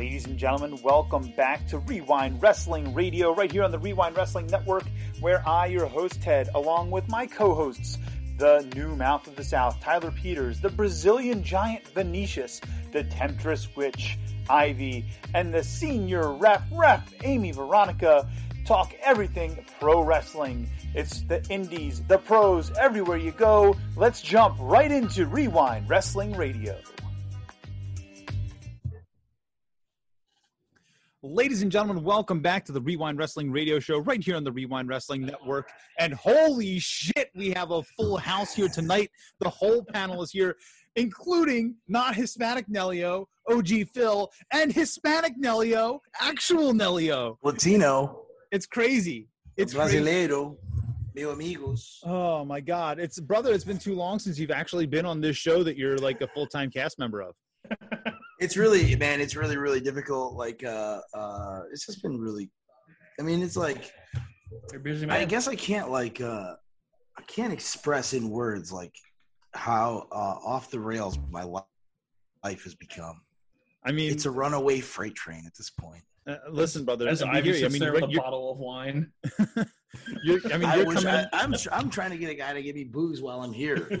Ladies and gentlemen, welcome back to Rewind Wrestling Radio, right here on the Rewind Wrestling Network, where I, your host Ted, along with my co hosts, the new mouth of the South, Tyler Peters, the Brazilian giant Venetius, the temptress witch, Ivy, and the senior ref, ref, Amy Veronica, talk everything pro wrestling. It's the indies, the pros, everywhere you go. Let's jump right into Rewind Wrestling Radio. Ladies and gentlemen, welcome back to the Rewind Wrestling Radio Show right here on the Rewind Wrestling Network. And holy shit, we have a full house here tonight. The whole panel is here, including not Hispanic Nelio, OG Phil, and Hispanic Nelio, actual Nelio. Latino. It's crazy. It's crazy. Brasileiro. Meu amigos. Oh my God. It's brother, it's been too long since you've actually been on this show that you're like a full time cast member of. It's really, man, it's really, really difficult. Like, uh, uh, it's just been really, I mean, it's like, You're busy, I guess I can't, like, uh, I can't express in words, like, how uh, off the rails my li- life has become. I mean, It's a runaway freight train at this point. uh, listen, brother. As I Ivy hear you. I mean, you're, with a you're, bottle of wine. you're, I mean, I you're wish coming. I, I'm, I'm trying to get a guy to give me booze while I'm here.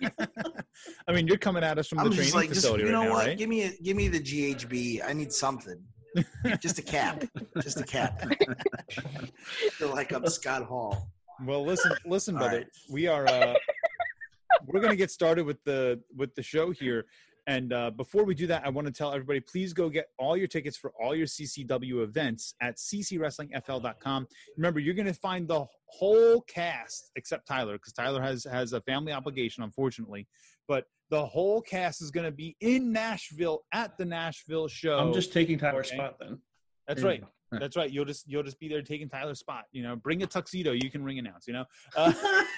I mean, you're coming at us from the I'm training just like, just, facility you know right now, what? right? Give me, a, give me the GHB. I need something. just a cap. Just a cap. feel like I'm Scott Hall. Well, listen, listen, All brother. right. We are uh, we're gonna get started with the with the show here. And uh, before we do that, I want to tell everybody: please go get all your tickets for all your CCW events at ccwrestlingfl.com. Remember, you're going to find the whole cast except Tyler, because Tyler has has a family obligation, unfortunately. But the whole cast is going to be in Nashville at the Nashville show. I'm just taking Tyler's Okay. spot then. That's right. That's right. You'll just you'll just be there taking Tyler's spot. You know, bring a tuxedo. You can ring announce. You know, uh,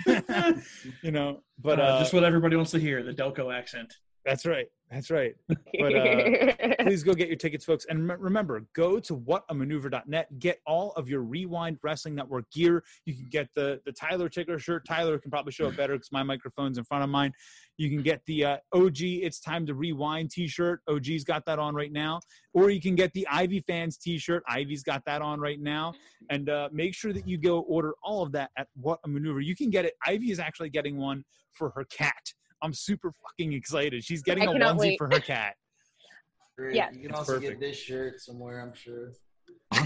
you know. But Uh, uh, just what everybody wants to hear, the Delco accent. That's right. That's right. But uh, please go get your tickets, folks. And rem- remember, go to whatamaneuver.net. Get all of your Rewind Wrestling Network gear. You can get the the Tyler Ticker shirt. Tyler can probably show it better because my microphone's in front of mine. You can get the uh, OG It's Time to Rewind T-shirt. OG's got that on right now. Or you can get the Ivy Fans T-shirt. Ivy's got that on right now. And uh, make sure that you go order all of that at What a Maneuver. You can get it. Ivy is actually getting one for her cat. I'm super fucking excited. She's getting I a onesie wait. for her cat. Yeah. You can It's also perfect. get this shirt somewhere, I'm sure.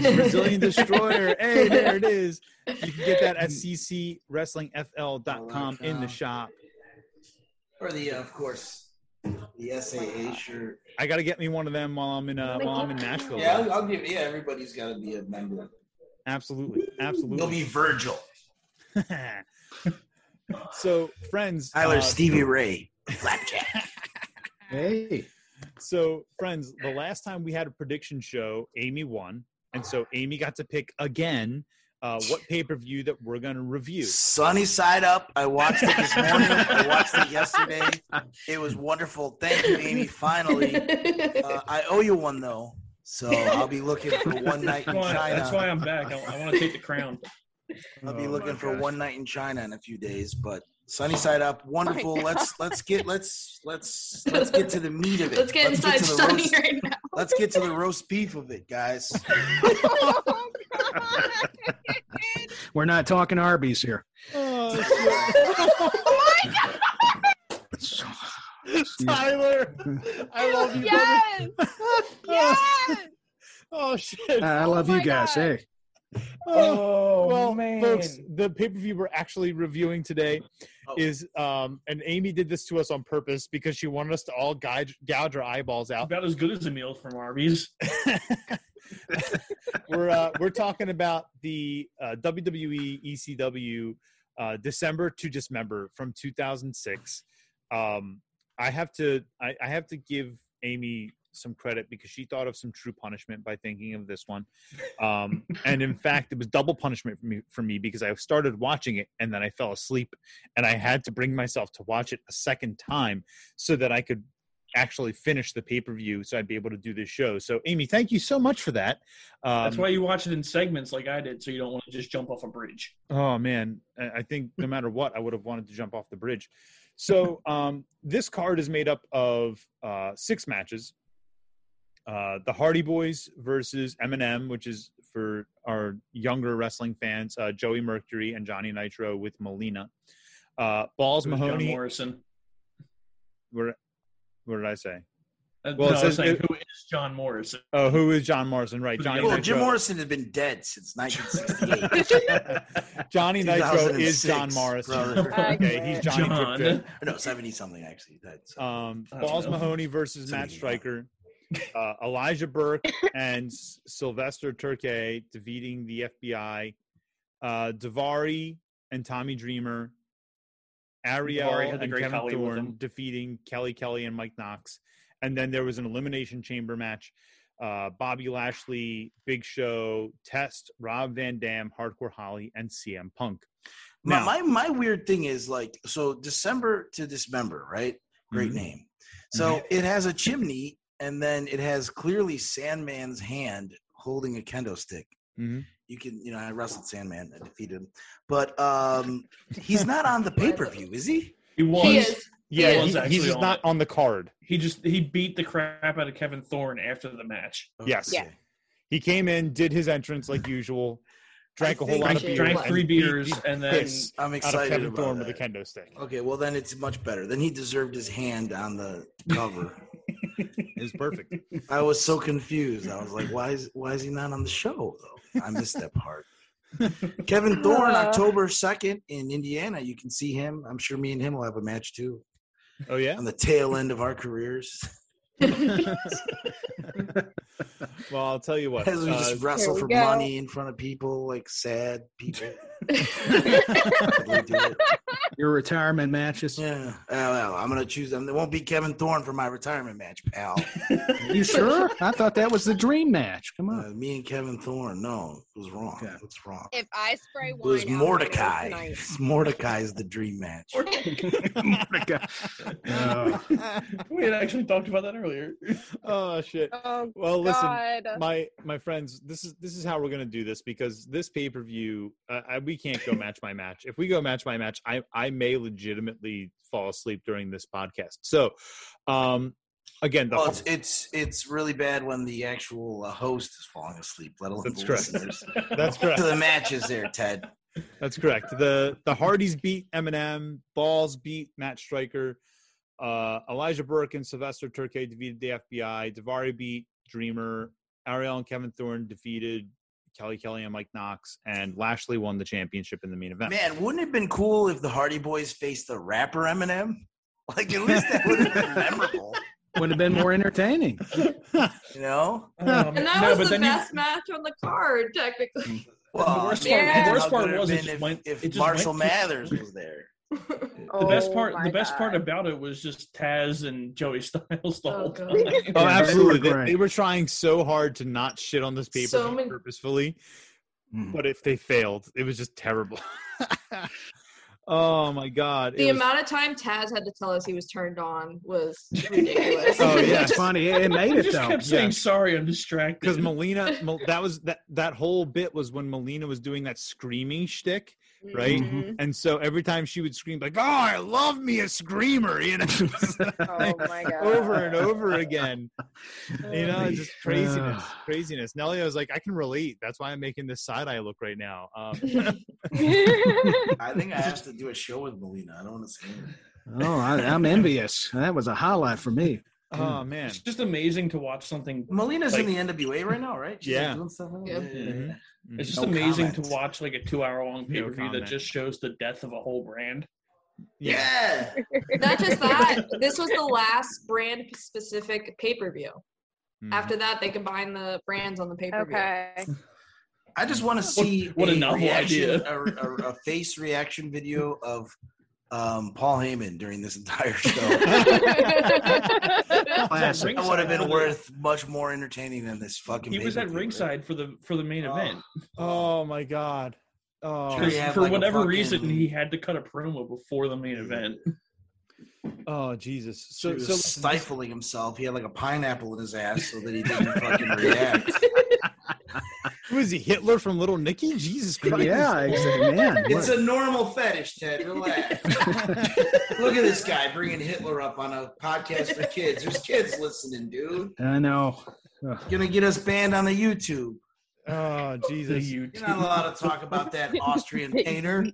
Brazilian Destroyer. Hey, there it is. You can get that at ccwrestlingfl.com in the shop. Or the, uh, of course, the SAA shirt. I got to get me one of them while I'm in uh, while I'm in Nashville. Yeah, I'll, I'll give. Yeah, everybody's got to be a member. Absolutely, absolutely. You'll be Virgil, so, friends, Tyler, uh, Stevie Ray, Flapjack. Hey, So, friends, the last time we had a prediction show, Amy won, and so Amy got to pick again uh, what pay per view that we're going to review. Sunny side up. I watched it this morning. I watched it yesterday. It was wonderful. Thank you, Amy. Finally, uh, I owe you one though, so I'll be looking for one night in That's why, China. that's why I'm back. I, I want to take the crown. I'll be Oh, looking for gosh. one night in China in a few days. But sunny side up, wonderful. let's let's get let's let's let's get to the meat of it. Let's get inside to the Sunny roast, right now. Let's get to the roast beef of it, guys. Oh, we're not talking Arby's here. Oh, shit. Oh Tyler, I love you, yes! Yes! Oh shit! Oh I love Oh you guys. God. Hey, Oh, well, folks, the pay per view we're actually reviewing today Oh. is, um, and Amy did this to us on purpose because she wanted us to all gouge, gouge our eyeballs out. About as good as a meal from Arby's. we're uh, we're talking about the uh, WWE ECW uh, December to Dismember from 2006. Um, I have to I, I have to give Amy some credit because she thought of some true punishment by thinking of this one, um, and in fact, it was double punishment for me for me because I started watching it and then I fell asleep, and I had to bring myself to watch it a second time so that I could actually finish the pay per view, so I'd be able to do this show. So, Amy, thank you so much for that. Um, That's why you watch it in segments like I did, so you don't want to just jump off a bridge. Oh man, I I think no matter what, I would have wanted to jump off the bridge. So um, this card is made up of uh, six matches, uh, the Hardy Boys versus MNM, which is for our younger wrestling fans, uh, Joey Mercury and Johnny Nitro with Melina. Uh, Balls It was John Morrison. What, what did I say? Uh, Well, it no, I was saying, it- who is John Morrison? Oh, who is John Morrison? Right, Johnny Well, Nitro. Jim Morrison has been dead since 1968. Johnny Nitro is John Morrison. Okay, he's Johnny John. Triptych. no, 70 something actually. That's Um, Balls know. Mahoney versus Somebody Matt know. Striker. Uh, Elijah Burke and Sylvester Terkay defeating the FBI. Uh, Daivari and Tommy Dreamer. Ariel Daivari and great Kevin Kelly Thorne defeating Kelly Kelly and Mike Knox. And then there was an elimination chamber match. Uh, Bobby Lashley, Big Show, Test, Rob Van Dam, Hardcore Holly, and CM Punk. Now- my my weird thing is like so December to Dismember, right? Great Mhm. name. So it has a chimney, and then it has clearly Sandman's hand holding a kendo stick. Mhm. You can, you know, I wrestled Sandman, I defeated him, but um, he's not on the pay per view, is he? He was. He is. Yeah, was he- actually he's just on not it. on the card. He just he beat the crap out of Kevin Thorne after the match. Yes. Yeah. He came in, did his entrance like usual, drank a I whole lot of beer, Drank three beers the and then I'm out of excited Kevin about Thorne with a kendo stick. Okay, well then it's much better. Then he deserved his hand on the cover. It was perfect. I was so confused. I was like, why is why is he not on the show though? I missed that part. Kevin Thorne, Uh. October second in Indiana. You can see him. I'm sure me and him will have a match too Oh yeah. on the tail end of our careers. Well, I'll tell you what. As we uh, just wrestle we for go. money in front of people, like sad people. We do it. Your retirement matches. Yeah. Uh, well, I'm gonna choose them. It won't be Kevin Thorne for my retirement match, pal. You sure? I thought that was the dream match. Come Uh, on. me and Kevin Thorne. No, was wrong. Okay. It's wrong. if I spray It wine, was Mordecai. tonight- Mordecai is the dream match. Mordecai. Oh. we had actually talked about that earlier. oh shit. Oh Well, listen, my my friends, this is this is how we're gonna do this because this pay per view, uh, I, we can't go match my match. If we go match my match, I I may legitimately fall asleep during this podcast. So, um, again, the Well, it's it's it's really bad when the actual uh, host is falling asleep, let alone That's the correct. listeners. that's correct to the matches there, Ted. That's correct. The the Hardys beat MNM. Balls beat Matt Striker. Uh, Elijah Burke and Sylvester Terkay defeated the FBI. Daivari beat Dreamer. Ariel and Kevin Thorne defeated Kelly Kelly and Mike Knox. And Lashley won the championship in the main event. Man, wouldn't it have been cool if the Hardy Boys faced the rapper Eminem? Like at least that would have been memorable, Would have been more entertaining. you know? Um, And that no, was but the then you- best match on the card, technically. Well, the worst I mean, part- the worst part was it just if, went- if it just Marshall went- Mathers was there. the best Oh part, my the best part about it was just Taz and Joey Styles the Oh, whole time. Oh, they absolutely. were They, they were trying so hard to not shit on this paper So many- purposefully, Mhm. but if they failed, it was just terrible. Oh my god! The was- amount of time Taz had to tell us he was turned on was ridiculous. Oh, yeah. It's funny. It it made I it just though. kept saying Yeah. sorry, I'm distracted. because Melina, Mel- that was that that whole bit was when Melina was doing that screaming shtick, right? Mhm. And so every time she would scream, like, "Oh, I love me a screamer," you know, Oh my God. over and over again. You know, it's just craziness, craziness. Nelia was like, "I can relate. That's why I'm making this side eye look right now." Um, I think I have to do a show with Melina. I don't want to say anything. Oh, I, I'm envious. That was a highlight for me. Oh man, it's just amazing to watch something. Melina's Like- in the NWA right now, right? She's like, Yeah. doing stuff like Yeah. that? Mhm. It's just No amazing comment. to watch like a two-hour-long pay-per-view that just shows the death of a whole brand. yeah. Yeah. Not just that, this was the last brand specific pay per view. Mhm. After that, they combined the brands on the pay per view. Okay. I just want to see what a novel reaction, idea. A, a, a face reaction video of um, Paul Heyman during this entire show. Classic. That would have been worth much more entertaining than this fucking. He was at pay-per-view, ringside for the for the main Oh. event. Oh my god. Oh, Sure, Because you have, for like, whatever fucking- reason, he had to cut a promo before the main event. oh Jesus. So, So, he was so stifling himself. He had like a pineapple in his ass so that he didn't fucking react. Who is he? Hitler from Little Nicky? Jesus Christ. Yeah, exactly. Man, It's what- a normal fetish, Ted. Relax. Look at this guy bringing Hitler up on a podcast for kids. There's kids listening, dude. I know. gonna get us banned on the YouTube. Oh Jesus! You're not YouTube. allowed to talk about that Austrian painter.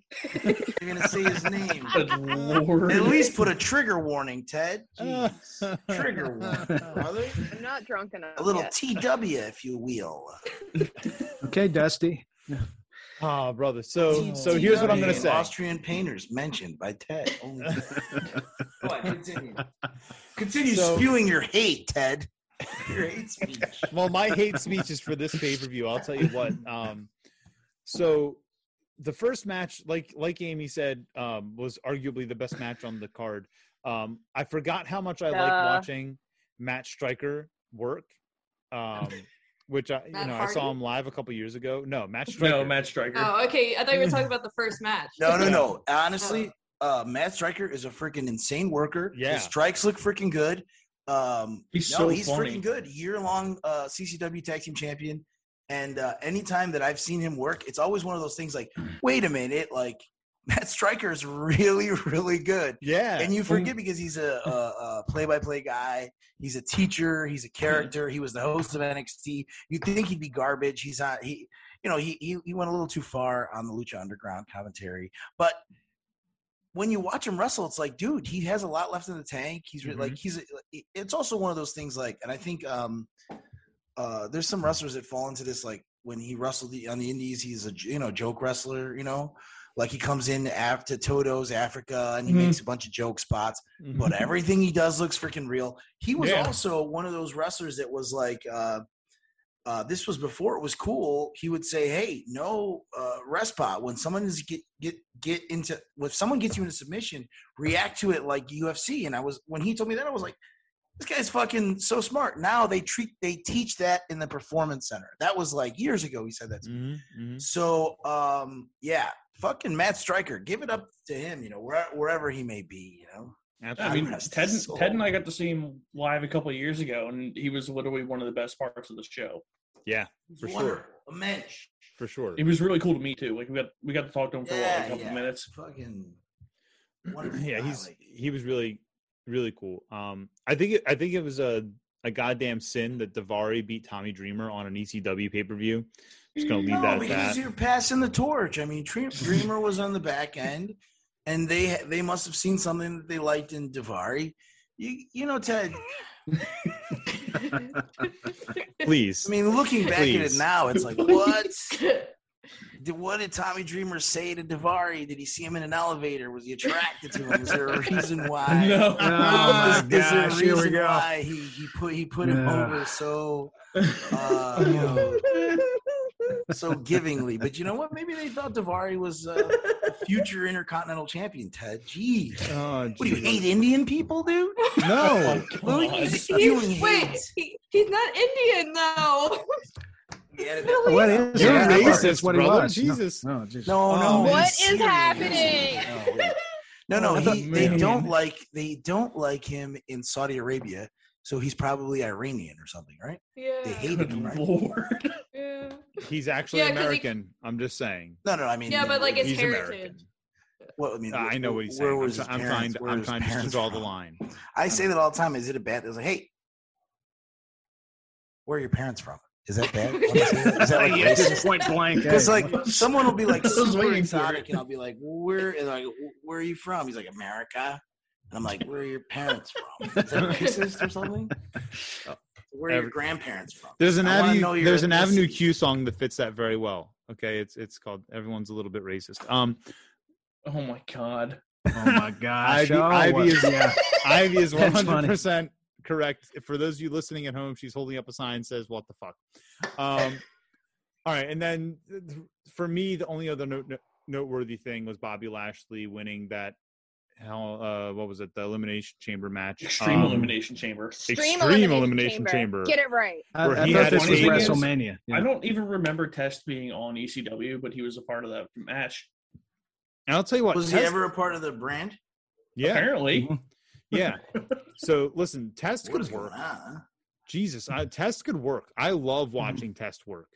You're gonna say his name. Lord. At least put a trigger warning, Ted. Jeez. Trigger warning, brother. I'm not drunk enough. A little yet. TW, if you will. Okay, Dusty. oh, brother. So, T- so here's what I'm gonna say. Austrian painters mentioned by Ted. Only. Go on, continue. Continue So- spewing your hate, Ted. Your hate speech. well, my hate speech is for this pay per view. I'll tell you what. Um, so the first match, like like Amy said, um, was arguably the best match on the card. Um, I forgot how much I like watching Matt Striker work. Um, which I, you Matt know, I saw him live a couple years ago. No, Matt Striker. No, Matt Striker. Oh, okay. I thought you were talking about the first match. No, no, no. Honestly, uh, Matt Striker is a freaking insane worker. Yeah. His strikes look freaking good. Um, He's no, so he's funny. freaking good. Year long uh, CCW tag team champion. And uh, anytime that I've seen him work, it's always one of those things like, wait a minute, like Matt Striker is really, really good. Yeah, And you forget because he's a, a, a play-by-play guy. He's a teacher. He's a character. He was the host of NXT. You'd think he'd be garbage. He's not. He, you know, he he, he went a little too far on the Lucha Underground commentary. But when you watch him wrestle, it's like, dude, he has a lot left in the tank. He's re- like, he's. It's also one of those things like, and I think um, uh, there's some wrestlers that fall into this like when he wrestled the, on the Indies, he's a you know joke wrestler. You know, like he comes in after Toto's Africa and he Mhm. makes a bunch of joke spots Mhm. but everything he does looks freaking real. He was Yeah. also one of those wrestlers that was like, uh, uh, this was before it was cool. He would say, "Hey, no uh, rest spot. When someone is get get get into when someone gets you into submission, react to it like UFC." And I was when he told me that, I was like, "This guy's fucking so smart." Now they treat they teach that in the performance center. That was like years ago. He said that to me. Mhm, mhm. So, um, yeah, fucking Matt Striker, give it up to him. You know, where, wherever he may be. You know. I Absolutely. mean, Ted. Ted and I got to see him live a couple of years ago, and he was literally one of the best parts of the show. Yeah, He's For sure. A mensch. for sure. He was really cool to meet too. Like we got we got to talk to him for Yeah, a couple yeah. minutes. Fucking yeah, guy, he's like- he was really really cool. Um, I think it, I think it was a a goddamn sin that Daivari beat Tommy Dreamer on an ECW pay per view. Just gonna leave no, that at because that. you're passing the torch. I mean, Dreamer was on the back end, and they they must have seen something that they liked in Daivari. You you know, Ted. Please, I mean, looking back at it now, it's like what? Did, what did Tommy Dreamer say to Daivari? Did he see him in an elevator? Was he attracted to him? Is there a reason why? No. Oh my is, is there a gosh, here we reason go. why he, he put he put him over so uh, you know, so givingly? But you know what? Maybe they thought Daivari was uh, a future intercontinental champion. Ted, jeez, oh, what do you hate Indian people, dude? No, Oh, Look, God. he's Wait, he, he's not Indian though. Yeah, Really? What is You're that? racist, That's what brother. was. Jesus. No, no, just, No, Oh, no. What he's serious. happening? No, no, Oh, he, they don't like they don't like him in Saudi Arabia, so he's probably Iranian or something, right? yeah. They hated Good him, right? lord. yeah. he's actually Yeah, 'cause he- American. I'm just saying. No, no, I mean, Yeah, but, like, his He's heritage. American. Well, I mean, Uh, I know what he's where saying. I'm, was try- his I'm trying parents- to where I'm was his trying to parents draw the line. I say that all the time. Is it a bad? It's like, hey, where are your parents from? Is that bad? When I say that? Is that like Yeah, point blank. Because like someone will be like I was super waiting for exotic, and I'll be like, well, "Where?" And like, "Where are you from?" He's like, "America." And I'm like, "Where are your parents from? Is that racist or something?" Where are your grandparents from? There's an I Avenue there's an Avenue ethnicity. Q song that fits that very well. Okay, it's it's called Everyone's a little bit racist. Um, Oh my god. oh my gosh. Ivy, oh, Ivy what- is yeah. Ivy is 100 percent correct. For those of you listening at home, she's holding up a sign that says "What the fuck." Um, all right, and then for me, the only other note, noteworthy thing was Bobby Lashley winning that. Hell, uh, what was it? The elimination chamber match. Extreme Um, elimination chamber. Extreme Elimination Chamber. Get it right. I, Where I he thought had this was his. WrestleMania. Yeah. I don't even remember Test being on ECW, but he was a part of that match. And I'll tell you what. Was he ever a part of the brand? yeah, Apparently. Mhm. yeah. So listen, test What could work. on? Jesus, uh, test could work. I love Mm-hmm. watching test work.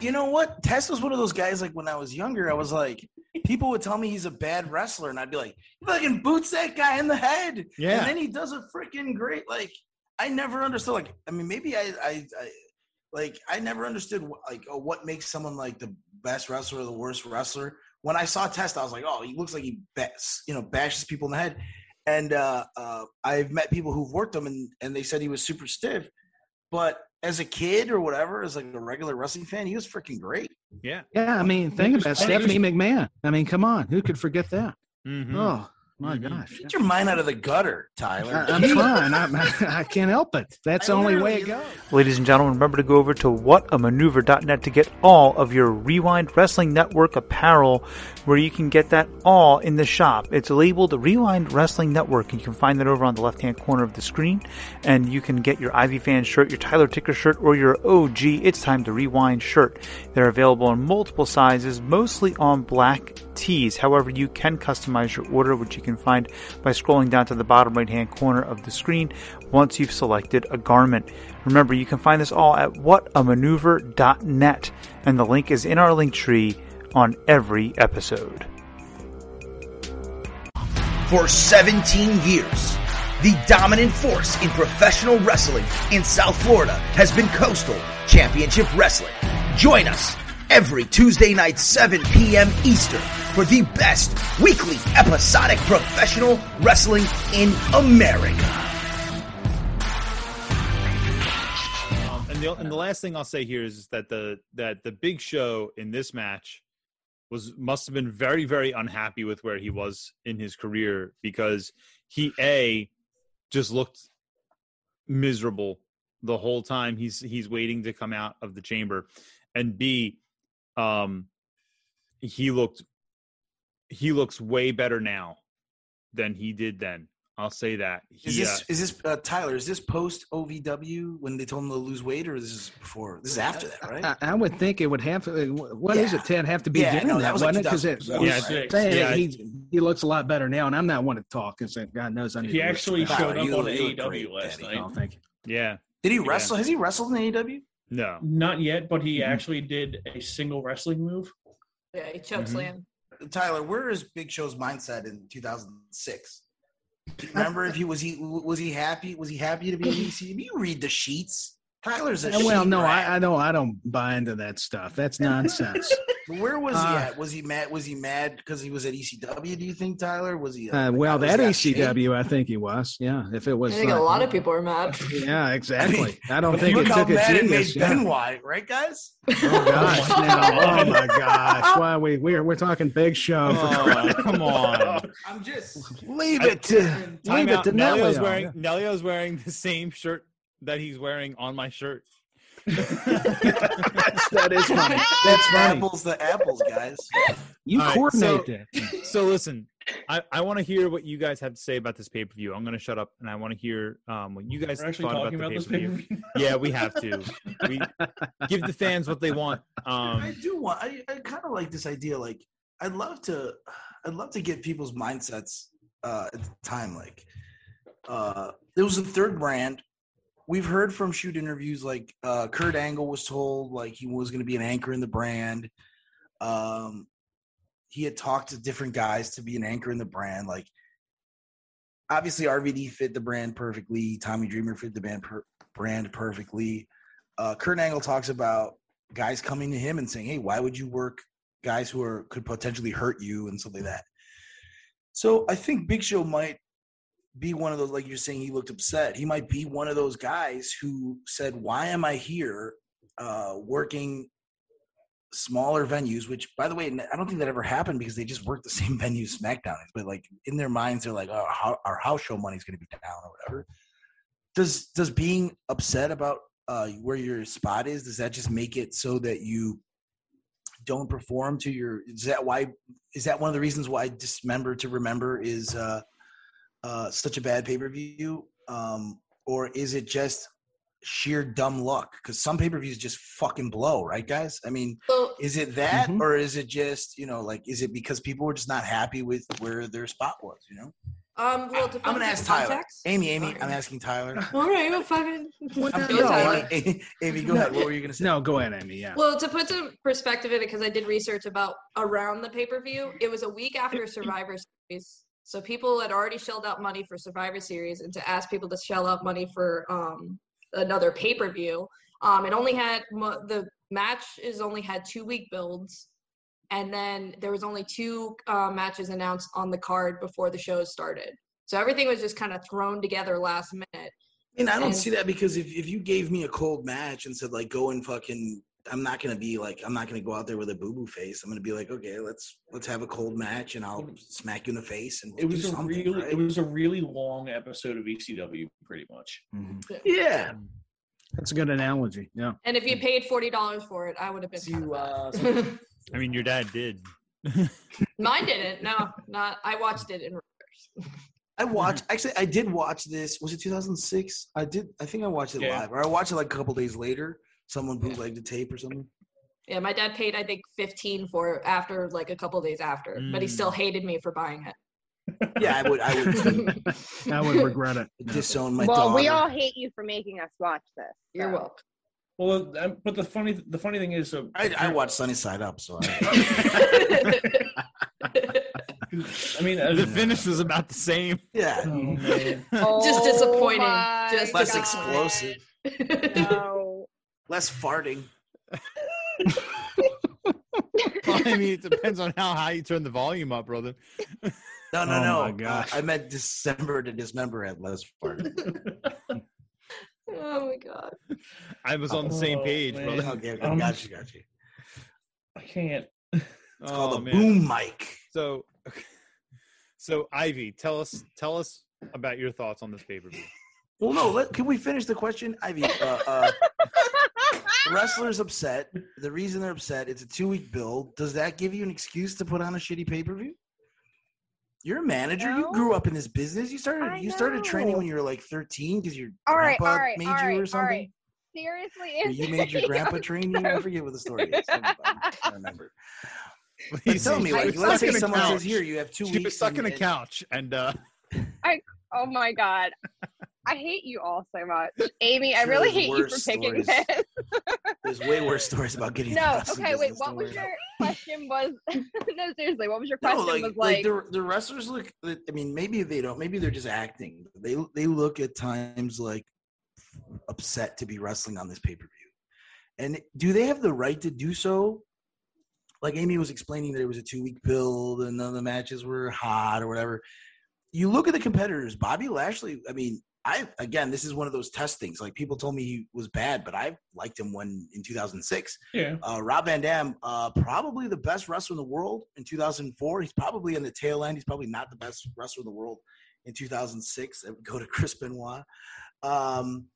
You know what? Test was one of those guys. Like when I was younger, I was like, people would tell me he's a bad wrestler, and I'd be like, "He fucking boots that guy in the head." Yeah. And then he does a freaking great like. I never understood. Like, I mean, maybe I, I, I like, I never understood like oh, what makes someone like the best wrestler or the worst wrestler. When I saw Test, I was like, oh, he looks like he bats, you know, bashes people in the head. And uh, uh, I've met people who've worked him, and and they said he was super stiff. But as a kid or whatever, as like a regular wrestling fan, he was freaking great. Yeah. Yeah, I mean, think about Stephanie McMahon. I mean, come on, who could forget that? Mhm. Oh my gosh, Get your mind out of the gutter, Tyler. I, I'm trying. I'm, I can't help it. That's the only way it goes. Ladies and gentlemen, remember to go over to whatamaneuver.net to get all of your Rewind Wrestling Network apparel, where you can get that all in the shop. It's labeled Rewind Wrestling Network, and you can find that over on the left hand corner of the screen. And you can get your Ivy Fan shirt, your Tyler Ticker shirt, or your OG It's Time to Rewind shirt. They're available in multiple sizes, mostly on black tees. However, you can customize your order, which you can find by scrolling down to the bottom right hand corner of the screen once you've selected a garment. Remember, you can find this all at whatamaneuver.net, and the link is in our link tree on every episode. For 17 years, the dominant force in professional wrestling in South Florida has been Coastal Championship Wrestling. Join us every Tuesday night, 7 p.m. Eastern, for the best weekly episodic professional wrestling in America. Um, and the and the last thing I'll say here is that the that the Big Show in this match was must have been very very unhappy with where he was in his career because he a just looked miserable the whole time he's he's waiting to come out of the chamber and b um he looked he looks way better now than he did then i'll say that Is he, this uh, is this uh, Tyler? Is this post OVW when they told him to lose weight, or is this before? This is after that, right? I, I would think it would have to. What is Yeah. it, Ted? Have to be Yeah, no, that, that was like wasn't it? Because it, Yeah, was it's- yeah. he he looks a lot better now, and I'm not one to talk because God knows I need He to actually listen. showed Tyler, up you on look- you look AEW great, last Daddy. night. Oh, thank you. yeah Did he Yeah. wrestle? Has he wrestled in AEW? no Not yet, but he Mhm. actually did a single wrestling move. Yeah, he choke Mhm. slam. Tyler, where is Big Show's mindset in 2006? Remember if he was he was he happy? Was he happy to be in ECW? You read the sheets. Tyler's a Uh, well, no, rat. I, I don't. I don't buy into that stuff. That's nonsense. Where was he Uh, at? Was he mad? Was he mad because he was at ECW? Do you think Tyler was he? Uh, like, well, was that he out of? ECW, I think he was. Yeah, if it was, I was. think uh, a lot of people are mad. Yeah, exactly. I don't think look it took a mad it genius. made yeah. Ben White, right, guys? Oh gosh! now, oh my gosh! Why we we're we're talking Big Show? For Oh, come on I'm just leave it to Time leave it out. to Nelio's Nelio. wearing Nelio's wearing the same shirt that he's wearing on my shirt. That's, that is funny. That's that's funny. apples the apples, guys. You All right, coordinate so- that. so listen, I, I want to hear what you guys have to say about this pay per view. I'm going to shut up and I want to hear um, what you guys We're actually thought talking about about the this pay per view. Yeah, we have to. We give the fans what they want. Um, I do want. I, I kind of like this idea. Like, I'd love to. I'd love to get people's mindsets uh, at the time. Like, uh, there was a third brand. We've heard from shoot interviews like uh, Kurt Angle was told like he was going to be an anchor in the brand. Um, he had talked to different guys to be an anchor in the brand. Like, obviously, RVD fit the brand perfectly. Tommy Dreamer fit the band per- brand perfectly. Uh, Kurt Angle talks about guys coming to him and saying, "Hey, why would you work guys who are could potentially hurt you and something like that?" So I think Big Show might be one of those, like you're saying, he looked upset. He might be one of those guys who said, "Why am I here, uh, working smaller venues?" Which, by the way, I don't think that ever happened because they just worked the same venue SmackDown. But like in their minds, they're like, "Oh, how, our house show money's going to be down or whatever." Does does being upset about uh, where your spot is does that just make it so that you don't perform to your is that why is that one of the reasons why dismember to remember is uh uh such a bad pay-per-view um or is it just sheer dumb luck because some pay-per-views just fucking blow right guys i mean So is it that Mhm. or is it just you know like is it because people were just not happy with where their spot was you know Um, well, to i'm gonna ask tyler context- amy amy Sorry. i'm asking tyler All right, well, fucking. Well, I'm no, Go, Tyler. Amy. Amy, go ahead what were you gonna say No, go ahead, Amy. Yeah. Well, to put some perspective in it, because I did research about around the pay per view, it was a week after Survivor Series. So people had already shelled out money for Survivor Series, and to ask people to shell out money for um, another pay per view, um, it only had the match is only had two week builds, and then there was only two uh, matches announced on the card before the show started. So everything was just kind of thrown together last minute. Mean, I don't And- see that because if, if you gave me a cold match and said like go and fucking, I'm not gonna be like I'm not gonna go out there with a boo boo face. I'm gonna be like, okay, let's let's have a cold match and I'll smack you in the face and It we'll was do a something, really, right? it was a really long episode of ECW, pretty much. yeah. That's a good analogy. Yeah. And if you paid forty dollars for it, I would have been. See, fine with uh. I mean, your dad did. Mine didn't. No, not. I watched it in reverse. I watched. Actually, I did watch this. Was it 2006? I did. I think I watched it Yeah. live, or I watched it like a couple days later. Someone bootlegged the tape or something. Yeah, my dad paid I think fifteen for it after like a couple days after, but he still Mm. hated me for buying it. Yeah, I would. I would. I would regret it. disown my well, daughter. we all hate you for making us watch this. You're welcome. Well, um, but the funny, the funny thing is, uh, I, I watched Sunny Side Up, so I, I mean, uh, the finish was about the same. yeah, oh. Just Oh disappointing. my Just less God. explosive, No. Less farting. Well, I mean, it depends on how high you turn the volume up, brother. No, no, Oh no. my Uh, gosh. I meant December to dismember at less farting. oh my god. I was on the same Oh, page, man. brother. okay, okay, Um, got you, got you. I can't. It's Oh, called a man. boom mic. So, so Ivy, tell us, tell us about your thoughts on this pay per view. Well, no. Let, can we finish the question, Ivy? Uh, uh, wrestlers upset. The reason they're upset, it's a two week build. Does that give you an excuse to put on a shitty pay per view? You're a manager. You grew up in this business. You started. You started training when you were like 13 because your all right, grandpa all right, made all you right, or something. right. Seriously, Or you made your grandpa train you. I forget what the story is. I'm- I'm trying to remember. But tell me, like, let's say someone couch. says, "Here, you have two She weeks." was stuck and- in a couch, and uh, oh my god. I hate you all so much. Amy, I really hate you for picking stories. this. There's way worse stories about getting. No, okay, wait, what was your question was no seriously, what was your question No, like, was like like, the the wrestlers look. I mean, maybe they don't. Maybe they're just acting. They they look at times like upset to be wrestling on this pay per view. And do they have the right to do so? Like Amy was explaining that it was a two week build and none of the matches were hot or whatever. You look at the competitors, Bobby Lashley. I mean, I again, this is one of those test things. Like people told me he was bad, but I liked him when in 2006. Yeah. Uh, Rob Van Dam, uh, probably the best wrestler in the world in 2004. He's probably in the tail end. He's probably not the best wrestler in the world in 2006. That would go to Chris Benoit. Um,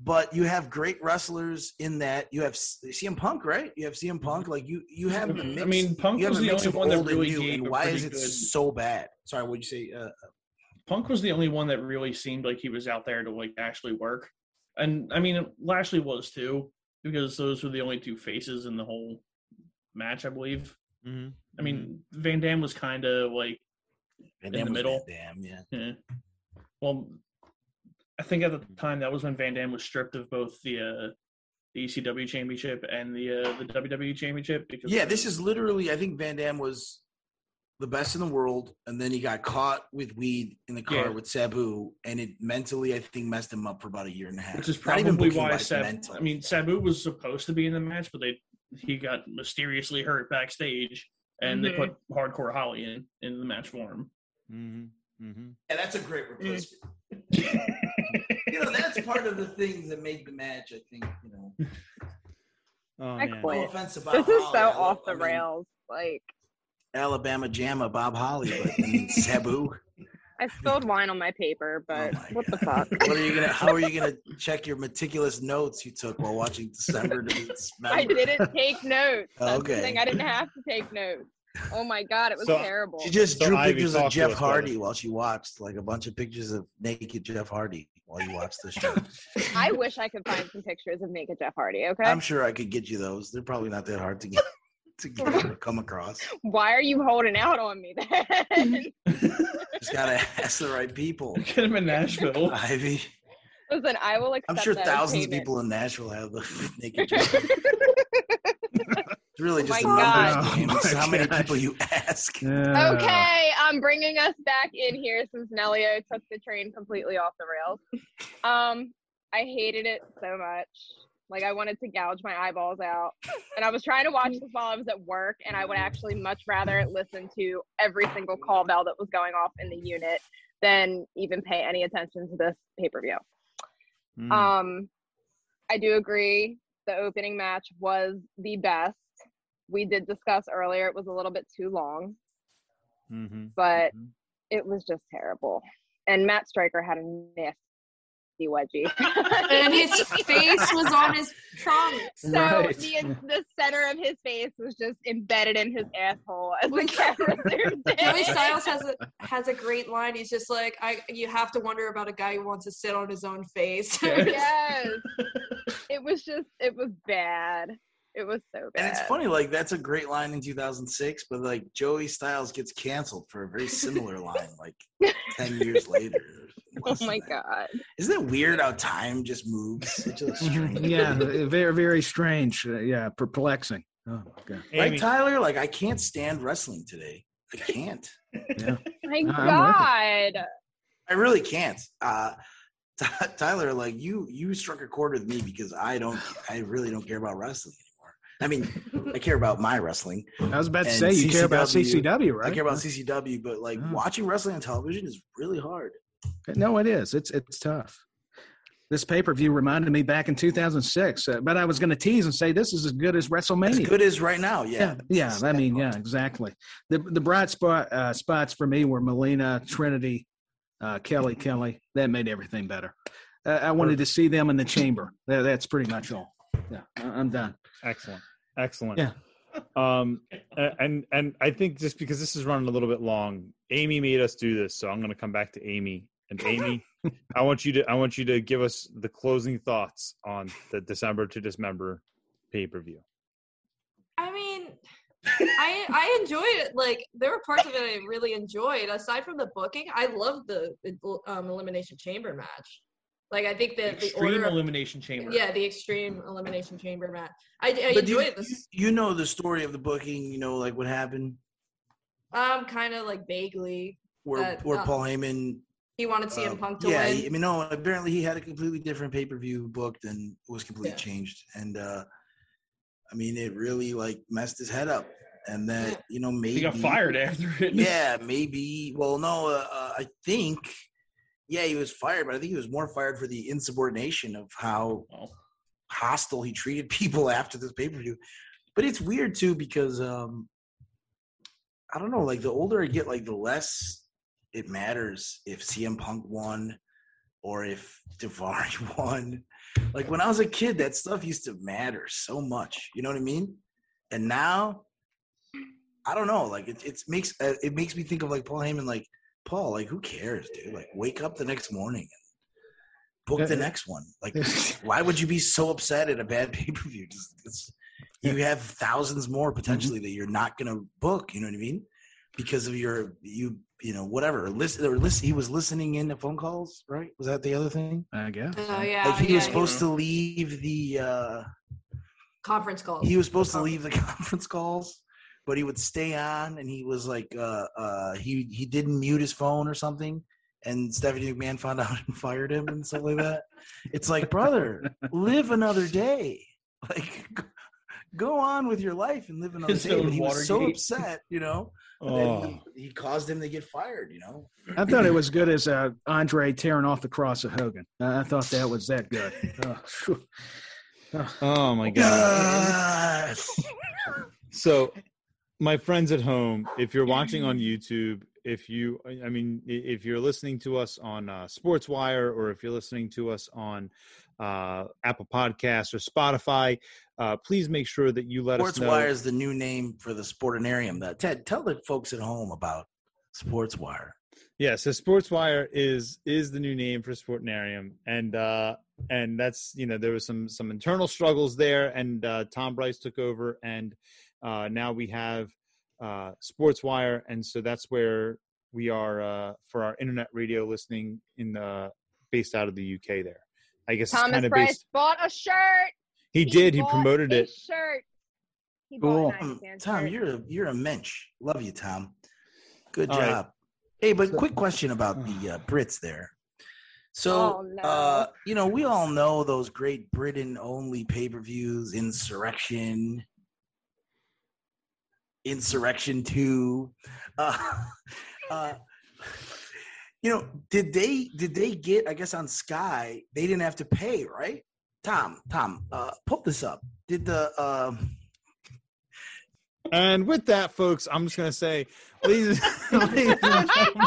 but you have great wrestlers in that. You have CM Punk, right? You have CM Punk. Like you, you have. a I mean, Punk was the only one that really new, gave And why is it good- so bad? Sorry, what'd you say? Uh, Punk was the only one that really seemed like he was out there to like actually work, and I mean Lashley was too because those were the only two faces in the whole match, I believe. mhm, I mean Van Dam was kind of like Van In the middle. Van Dam, yeah. Eh. Well, I think at the time that was when Van Dam was stripped of both the uh, the ECW championship and the uh, the WWE championship because Yeah, this is literally. I think Van Dam was the best in the world, and then he got caught with weed in the car Yeah. with Sabu, and it mentally, I think, messed him up for about a year and a half. which is Not even probably why wise, Sab- mental. I mean Sabu was supposed to be in the match, but they he got mysteriously hurt backstage, and they Mhm. put Hardcore Holly in in the match for him. mhm, mhm. yeah, that's a great replacement. you know, that's part of the things that make the match. I think you know. Oh, I man. quit. No offense about this is so off the I mean, rails. Like Alabama Jamma, Bob Holly, but I mean Sabu. I spilled wine on my paper, but Oh my what the fuck? What are you gonna? How are you gonna check your meticulous notes you took while watching December to Dismember? I didn't take notes. That's Okay. the thing. I didn't have to take notes. Oh my god, it was So- terrible. She just So, drew Ivy, pictures of Jeff us, brother. Hardy while she watched, like a bunch of pictures of naked Jeff Hardy while you watched the show. I wish I could find some pictures of naked Jeff Hardy. Okay. I'm sure I could get you those. They're probably not that hard to get to get, come across. Why are you holding out on me then? Just gotta ask the right people. Get him in Nashville. Ivy, Listen, I will accept I'm sure that as thousands of people in Nashville have the naked Jeff. It's really Oh just a my God. numbers game. Oh It's my how many gosh. people you ask. Yeah. Okay, I'm bringing us back in here since Nelio took the train completely off the rails. Um, I hated it so much. Like I wanted to gouge my eyeballs out, and I was trying to watch this while I was at work, and I would actually much rather listen to every single call bell that was going off in the unit than even pay any attention to this pay per view. Mm. Um, I do agree. The opening match was the best. We did discuss earlier; it was a little bit too long Mhm. but Mhm. it was just terrible. And Matt Striker had a nasty wedgie. and his face was on his trunk. so Right. the the center of his face was just embedded in his asshole as the camera. Joey Styles has a has a great line. He's just like, I you have to wonder about a guy who wants to sit on his own face. yes. It was just it was bad. It was so bad. And it's funny, like that's a great line in 2006, but like Joey Styles gets canceled for a very similar line, like 10 years later. Oh my god. Isn't it weird how time just moves? Such yeah, very, very strange. Uh, yeah, perplexing. Oh my god. Right, Tyler? Like I can't stand wrestling today. I can't. Yeah. My I'm god. I really can't. Uh, Ty- Tyler, like you, you struck a chord with me because I don't. I really don't care about wrestling anymore. I mean, I care about my wrestling. I was about to say you care about CCW, CCW, right? I care about CCW, but like Oh. watching wrestling on television is really hard. No, it is. It's it's tough. This pay per view reminded me back in 2006, uh, but I was going to tease and say this is as good as As WrestleMania. good as right now, yeah. yeah, yeah. I mean, yeah, exactly. The the bright spot uh, spots for me were Melina, Trinity, uh, Kelly, Kelly. That made everything better. Uh, I wanted to see them in the chamber. That, that's pretty much all. Yeah, I- I'm done. excellent, excellent. Yeah. Um, and and I think just because this is running a little bit long, Amy made us do this, so I'm going to come back to Amy. And Amy, I want you to I want you to give us the closing thoughts on the December to Dismember pay per view. I mean, I I enjoyed it. Like there were parts of it I really enjoyed. Aside from the booking, I loved the um, elimination chamber match. Like I think that the Extreme order, of, elimination chamber. yeah, the extreme elimination chamber match. I, I But you, enjoyed this. you know the story of the booking. You know, like what happened, Um, kind of like vaguely. where Uh, where uh, Paul Heyman. He wanted CM uh, Punk to yeah, win. I mean, no. Apparently, he had a completely different pay per view booked and was completely Yeah. changed. And uh I mean, it really like messed his head up. And that Yeah. you know maybe He got fired after it. yeah, maybe. Well, no, uh, uh, I think, yeah, he was fired, but I think he was more fired for the insubordination of how Oh. hostile he treated people after this pay per view. But it's weird too because um, I don't know. Like the older I get, like the less it matters if CM Punk won or if Daivari won. Like when I was a kid, that stuff used to matter so much. You know what I mean? And now, I don't know. Like it, it makes uh, it makes me think of like Paul Heyman. Like Paul, like who cares, dude? Like wake up the next morning and book the next one. Like why would you be so upset at a bad pay per view? You have thousands more potentially that you're not going to book. You know what I mean? Because of your you you know whatever listen or listen. He was listening in to phone calls, right? Was that the other thing? I guess. Oh yeah, Like he yeah, was supposed to leave the. uh conference calls. he was supposed to leave the conference calls but he would stay on and he was like uh uh he he didn't mute his phone or something and Stephanie McMahon found out and fired him and stuff like that. It's like, brother, live another day. Like, go on with your life and live another His day. But own he was so upset, you know, that Oh, he, he caused him to get fired. You know, I thought it was good as uh, Andre tearing off the cross of Hogan. Uh, I thought that was that good. Oh, oh my god. So, my friends at home, if you're watching on YouTube, if you, I mean, if you're listening to us on uh, SportsWire or if you're listening to us on uh, Apple Podcasts or Spotify, uh, please make sure that you let us know. SportsWire is the new name for the Sportinarium. That Ted, tell the folks at home about SportsWire. Yeah, so SportsWire is is the new name for Sportinarium, and uh, and that's you know there was some some internal struggles there, and uh, Tom Bryce took over, and uh, now we have uh, SportsWire, and so that's where we are uh, for our internet radio listening in the based out of the UK. There, I guess it's Thomas kind of Bryce based. bought a shirt. He did. He promoted a it. Shirt. He Cool. an Tom, Iceman Tom, shirt. you're a you're a mensch. Love you, Tom. Good All right. job. Hey, but quick question about the uh, Brits there. So, Oh, no. uh, you know, we all know those great Britain only pay per views, Insurrextion, Insurrextion Two. Uh, uh, you know, did they did they get? I guess on Sky they didn't have to pay, right? Tom, Tom, uh, pull this up. Did the um, And with that, folks, I'm just gonna say, ladies, ladies and gentlemen,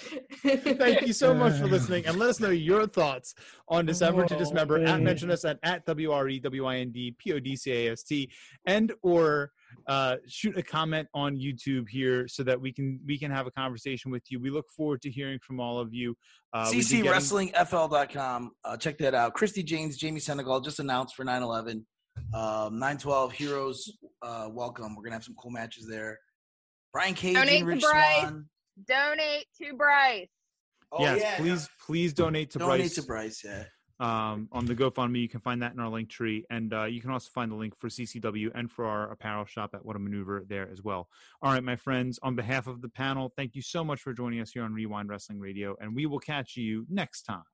thank you so much for listening, and let us know your thoughts on December to Dismember. At mention us at at W R E W I N D P O D C A S T, and or uh, shoot a comment on YouTube here so that we can we can have a conversation with you. We look forward to hearing from all of you. Uh, we've been CCWrestlingFL.com. Uh, check that out. Christy James, Jamie Senegal just announced for 9 11. Um, 912 Heroes, uh, welcome. We're going to have some cool matches there. Brian Cage Donate and to Rich Swann. Donate to Bryce. Oh, yes, yeah. please, please donate to Donate Bryce. to Bryce, yeah. um, on the GoFundMe. You can find that in our link tree, and uh, you can also find the link for CCW and for our apparel shop at What a Maneuver there as well. All right, my friends, on behalf of the panel, thank you so much for joining us here on Wre-Wind Wrestling Radio, and we will catch you next time.